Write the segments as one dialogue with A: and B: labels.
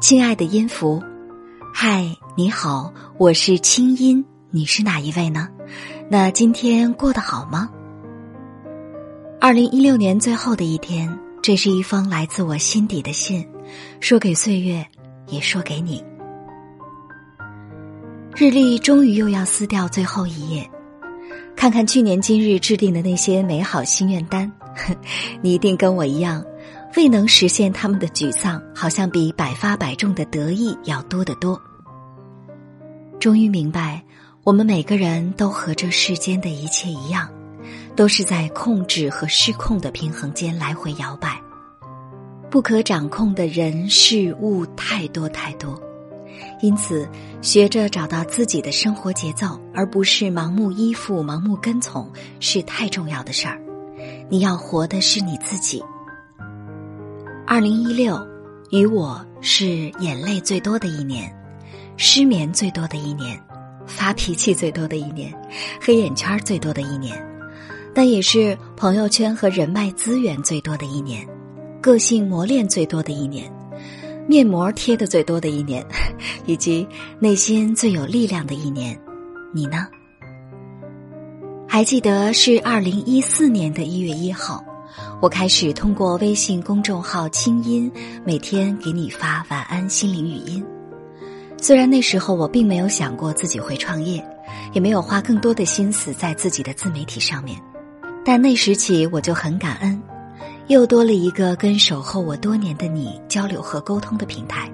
A: 亲爱的音符，嗨，你好，我是清音，你是哪一位呢？那今天过得好吗？二零一六年最后的一天，这是一封来自我心底的信，说给岁月，也说给你。日历终于又要撕掉最后一页，看看去年今日制定的那些美好心愿单，你一定跟我一样。未能实现他们的沮丧，好像比百发百中的得意要多得多。终于明白，我们每个人都和这世间的一切一样，都是在控制和失控的平衡间来回摇摆。不可掌控的人事物太多太多，因此学着找到自己的生活节奏，而不是盲目依附、盲目跟从，是太重要的事儿。你要活的是你自己。二零一六，与我是眼泪最多的一年，失眠最多的一年，发脾气最多的一年，黑眼圈最多的一年，但也是朋友圈和人脉资源最多的一年，个性磨练最多的一年，面膜贴的最多的一年，以及内心最有力量的一年。你呢？还记得是二零一四年的一月一号。我开始通过微信公众号“清音”每天给你发晚安心灵语音。虽然那时候我并没有想过自己会创业，也没有花更多的心思在自己的自媒体上面，但那时起我就很感恩，又多了一个跟守候我多年的你交流和沟通的平台。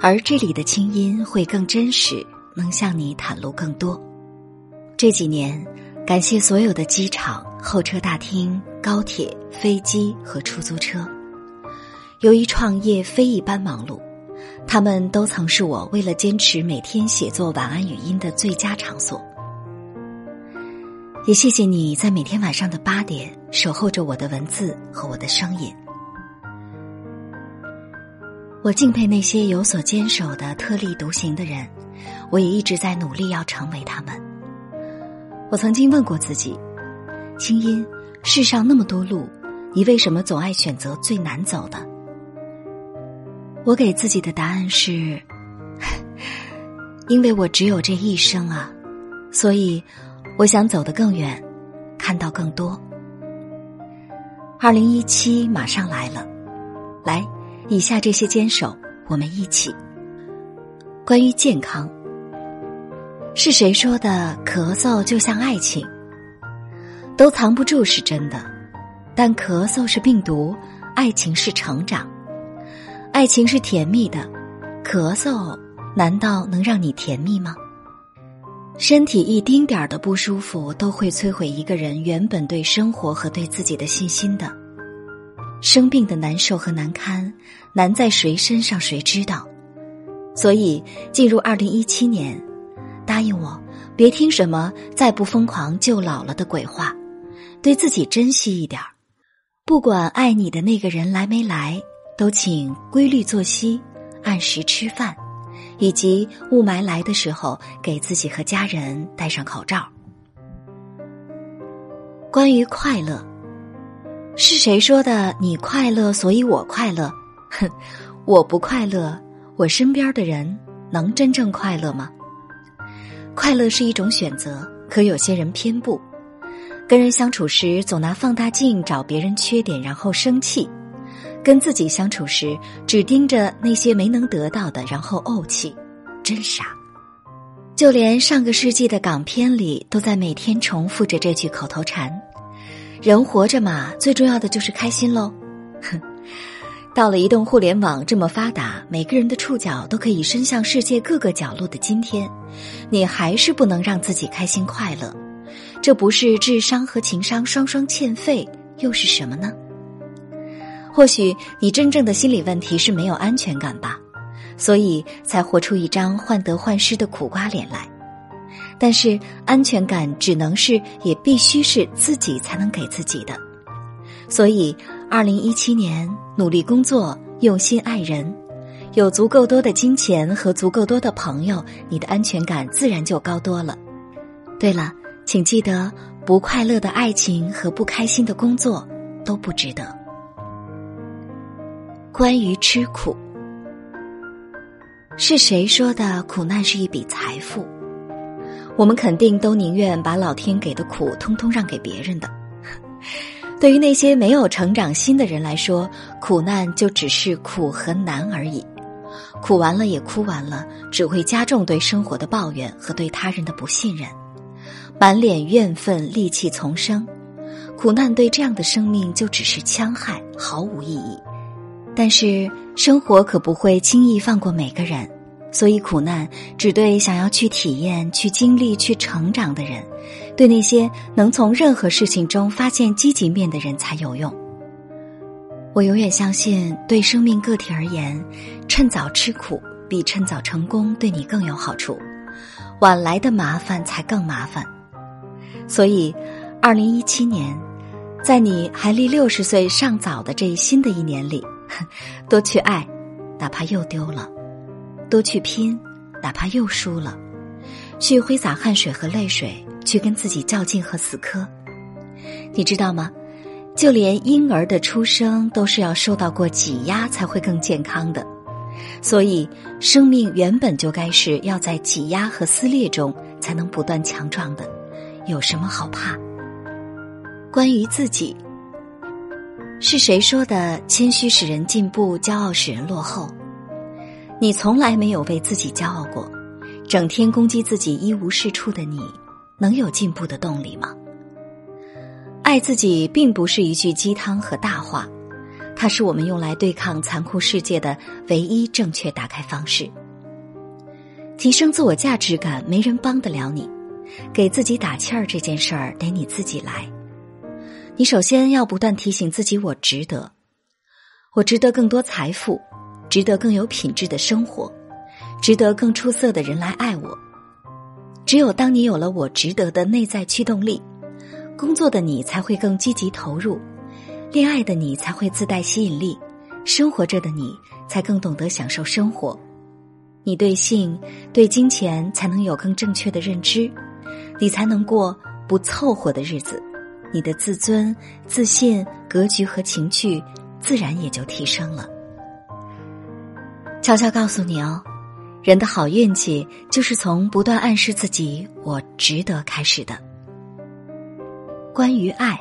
A: 而这里的清音会更真实，能向你袒露更多。这几年。感谢所有的机场、候车大厅、高铁、飞机和出租车。由于创业非一般忙碌，他们都曾是我为了坚持每天写作晚安语音的最佳场所。也谢谢你在每天晚上的八点守候着我的文字和我的声音。我敬佩那些有所坚守的特立独行的人，我也一直在努力要成为他们。我曾经问过自己：“清音，世上那么多路，你为什么总爱选择最难走的？”我给自己的答案是：“ 因为我只有这一生啊，所以我想走得更远，看到更多。”二零一七马上来了，来，以下这些坚守，我们一起。关于健康。是谁说的？咳嗽就像爱情，都藏不住是真的，但咳嗽是病毒，爱情是成长，爱情是甜蜜的，咳嗽难道能让你甜蜜吗？身体一丁点儿的不舒服都会摧毁一个人原本对生活和对自己的信心的，生病的难受和难堪，难在谁身上谁知道？所以进入二零一七年。答应我，别听什么“再不疯狂就老了”的鬼话，对自己珍惜一点儿。不管爱你的那个人来没来，都请规律作息，按时吃饭，以及雾霾来的时候给自己和家人戴上口罩。关于快乐，是谁说的？你快乐，所以我快乐。哼，我不快乐，我身边的人能真正快乐吗？快乐是一种选择，可有些人偏不。跟人相处时，总拿放大镜找别人缺点，然后生气；跟自己相处时，只盯着那些没能得到的，然后怄气，真傻。就连上个世纪的港片里，都在每天重复着这句口头禅：“人活着嘛，最重要的就是开心喽。”哼。到了移动互联网这么发达，每个人的触角都可以伸向世界各个角落的今天，你还是不能让自己开心快乐，这不是智商和情商双双欠费，又是什么呢？或许你真正的心理问题是没有安全感吧，所以才活出一张患得患失的苦瓜脸来。但是安全感只能是，也必须是自己才能给自己的。所以，二零一七年努力工作，用心爱人，有足够多的金钱和足够多的朋友，你的安全感自然就高多了。对了，请记得，不快乐的爱情和不开心的工作都不值得。关于吃苦，是谁说的苦难是一笔财富？我们肯定都宁愿把老天给的苦通通让给别人的。对于那些没有成长心的人来说，苦难就只是苦和难而已。苦完了也哭完了，只会加重对生活的抱怨和对他人的不信任，满脸怨愤，戾气丛生。苦难对这样的生命就只是戕害，毫无意义。但是生活可不会轻易放过每个人，所以苦难只对想要去体验、去经历、去成长的人，对那些能从任何事情中发现积极面的人才有用。我永远相信，对生命个体而言，趁早吃苦比趁早成功对你更有好处，晚来的麻烦才更麻烦。所以，二零一七年，在你还离六十岁尚早的这一新的一年里。多去爱，哪怕又丢了；多去拼，哪怕又输了。去挥洒汗水和泪水，去跟自己较劲和死磕。你知道吗？就连婴儿的出生都是要受到过挤压才会更健康的。所以，生命原本就该是要在挤压和撕裂中才能不断强壮的。有什么好怕？关于自己。是谁说的“谦虚使人进步，骄傲使人落后”？你从来没有为自己骄傲过，整天攻击自己一无是处的你，能有进步的动力吗？爱自己并不是一句鸡汤和大话，它是我们用来对抗残酷世界的唯一正确打开方式。提升自我价值感，没人帮得了你；给自己打气儿这件事儿，得你自己来。你首先要不断提醒自己：我值得，我值得更多财富，值得更有品质的生活，值得更出色的人来爱我。只有当你有了我值得的内在驱动力，工作的你才会更积极投入，恋爱的你才会自带吸引力，生活着的你才更懂得享受生活。你对性、对金钱才能有更正确的认知，你才能过不凑合的日子。你的自尊、自信、格局和情趣，自然也就提升了。悄悄告诉你哦，人的好运气就是从不断暗示自己“我值得”开始的。关于爱，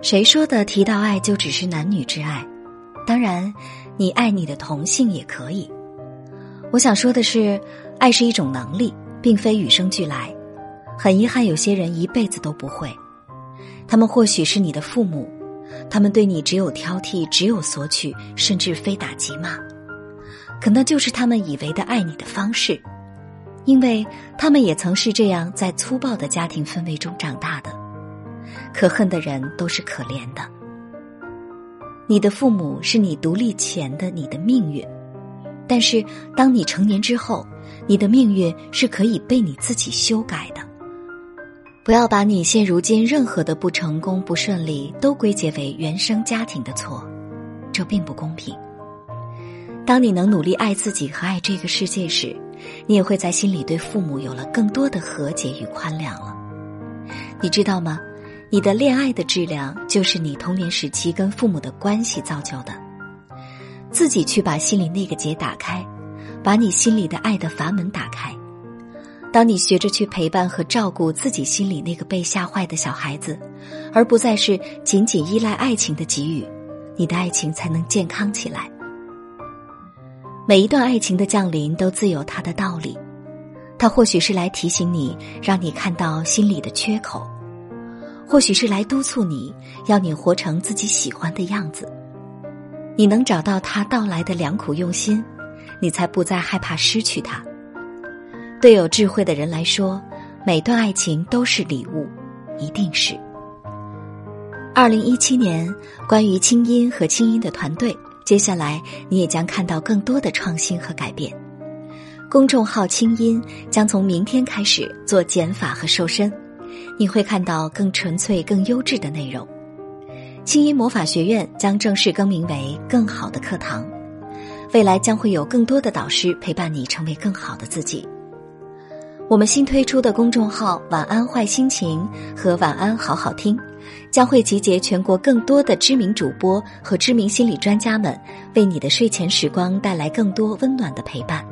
A: 谁说的？提到爱就只是男女之爱？当然，你爱你的同性也可以。我想说的是，爱是一种能力，并非与生俱来。很遗憾，有些人一辈子都不会。他们或许是你的父母，他们对你只有挑剔，只有索取，甚至非打即骂。可那就是他们以为的爱你的方式，因为他们也曾是这样在粗暴的家庭氛围中长大的。可恨的人都是可怜的。你的父母是你独立前的你的命运，但是当你成年之后，你的命运是可以被你自己修改的。不要把你现如今任何的不成功、不顺利都归结为原生家庭的错，这并不公平。当你能努力爱自己和爱这个世界时，你也会在心里对父母有了更多的和解与宽谅了。你知道吗？你的恋爱的质量就是你童年时期跟父母的关系造就的。自己去把心里那个结打开，把你心里的爱的阀门打开。当你学着去陪伴和照顾自己心里那个被吓坏的小孩子，而不再是仅仅依赖爱情的给予，你的爱情才能健康起来。每一段爱情的降临都自有它的道理，它或许是来提醒你，让你看到心里的缺口；或许是来督促你，要你活成自己喜欢的样子。你能找到他到来的良苦用心，你才不再害怕失去他。对有智慧的人来说，每段爱情都是礼物，一定是。二零一七年，关于清音和清音的团队，接下来你也将看到更多的创新和改变。公众号“清音”将从明天开始做减法和瘦身，你会看到更纯粹、更优质的内容。清音魔法学院将正式更名为“更好的课堂”，未来将会有更多的导师陪伴你成为更好的自己。我们新推出的公众号“晚安坏心情”和“晚安好好听”，将会集结全国更多的知名主播和知名心理专家们，为你的睡前时光带来更多温暖的陪伴。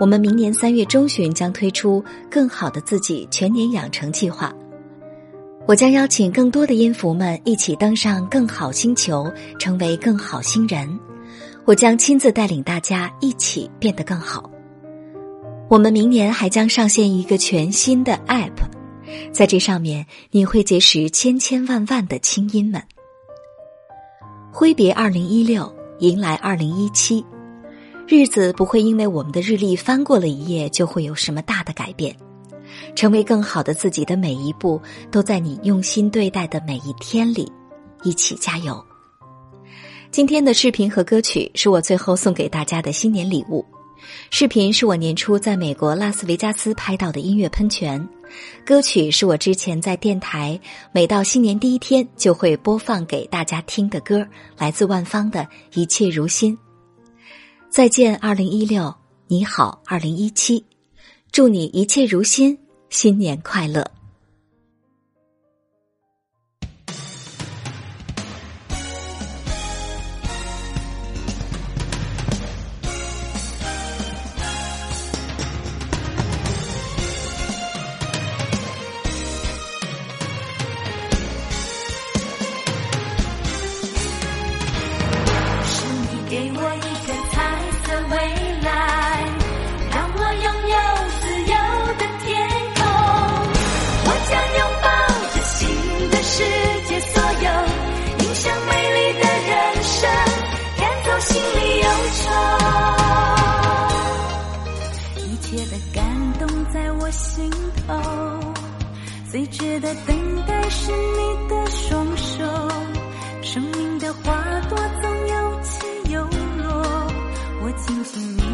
A: 我们明年三月中旬将推出《更好的自己》全年养成计划，我将邀请更多的音符们一起登上更好星球，成为更好新人。我将亲自带领大家一起变得更好。我们明年还将上线一个全新的 App，在这上面你会结识千千万万的清音们。挥别二零一六，迎来二零一七，日子不会因为我们的日历翻过了一页就会有什么大的改变。成为更好的自己的每一步，都在你用心对待的每一天里。一起加油！今天的视频和歌曲是我最后送给大家的新年礼物。视频是我年初在美国拉斯维加斯拍到的音乐喷泉，歌曲是我之前在电台每到新年第一天就会播放给大家听的歌，来自万芳的一切如新。再见，二零一六，你好，二零一七，祝你一切如新，新年快乐。
B: 心里忧愁。一切的感动在我心头最值得等待是你的双手。生命的花朵总有起有落我轻轻你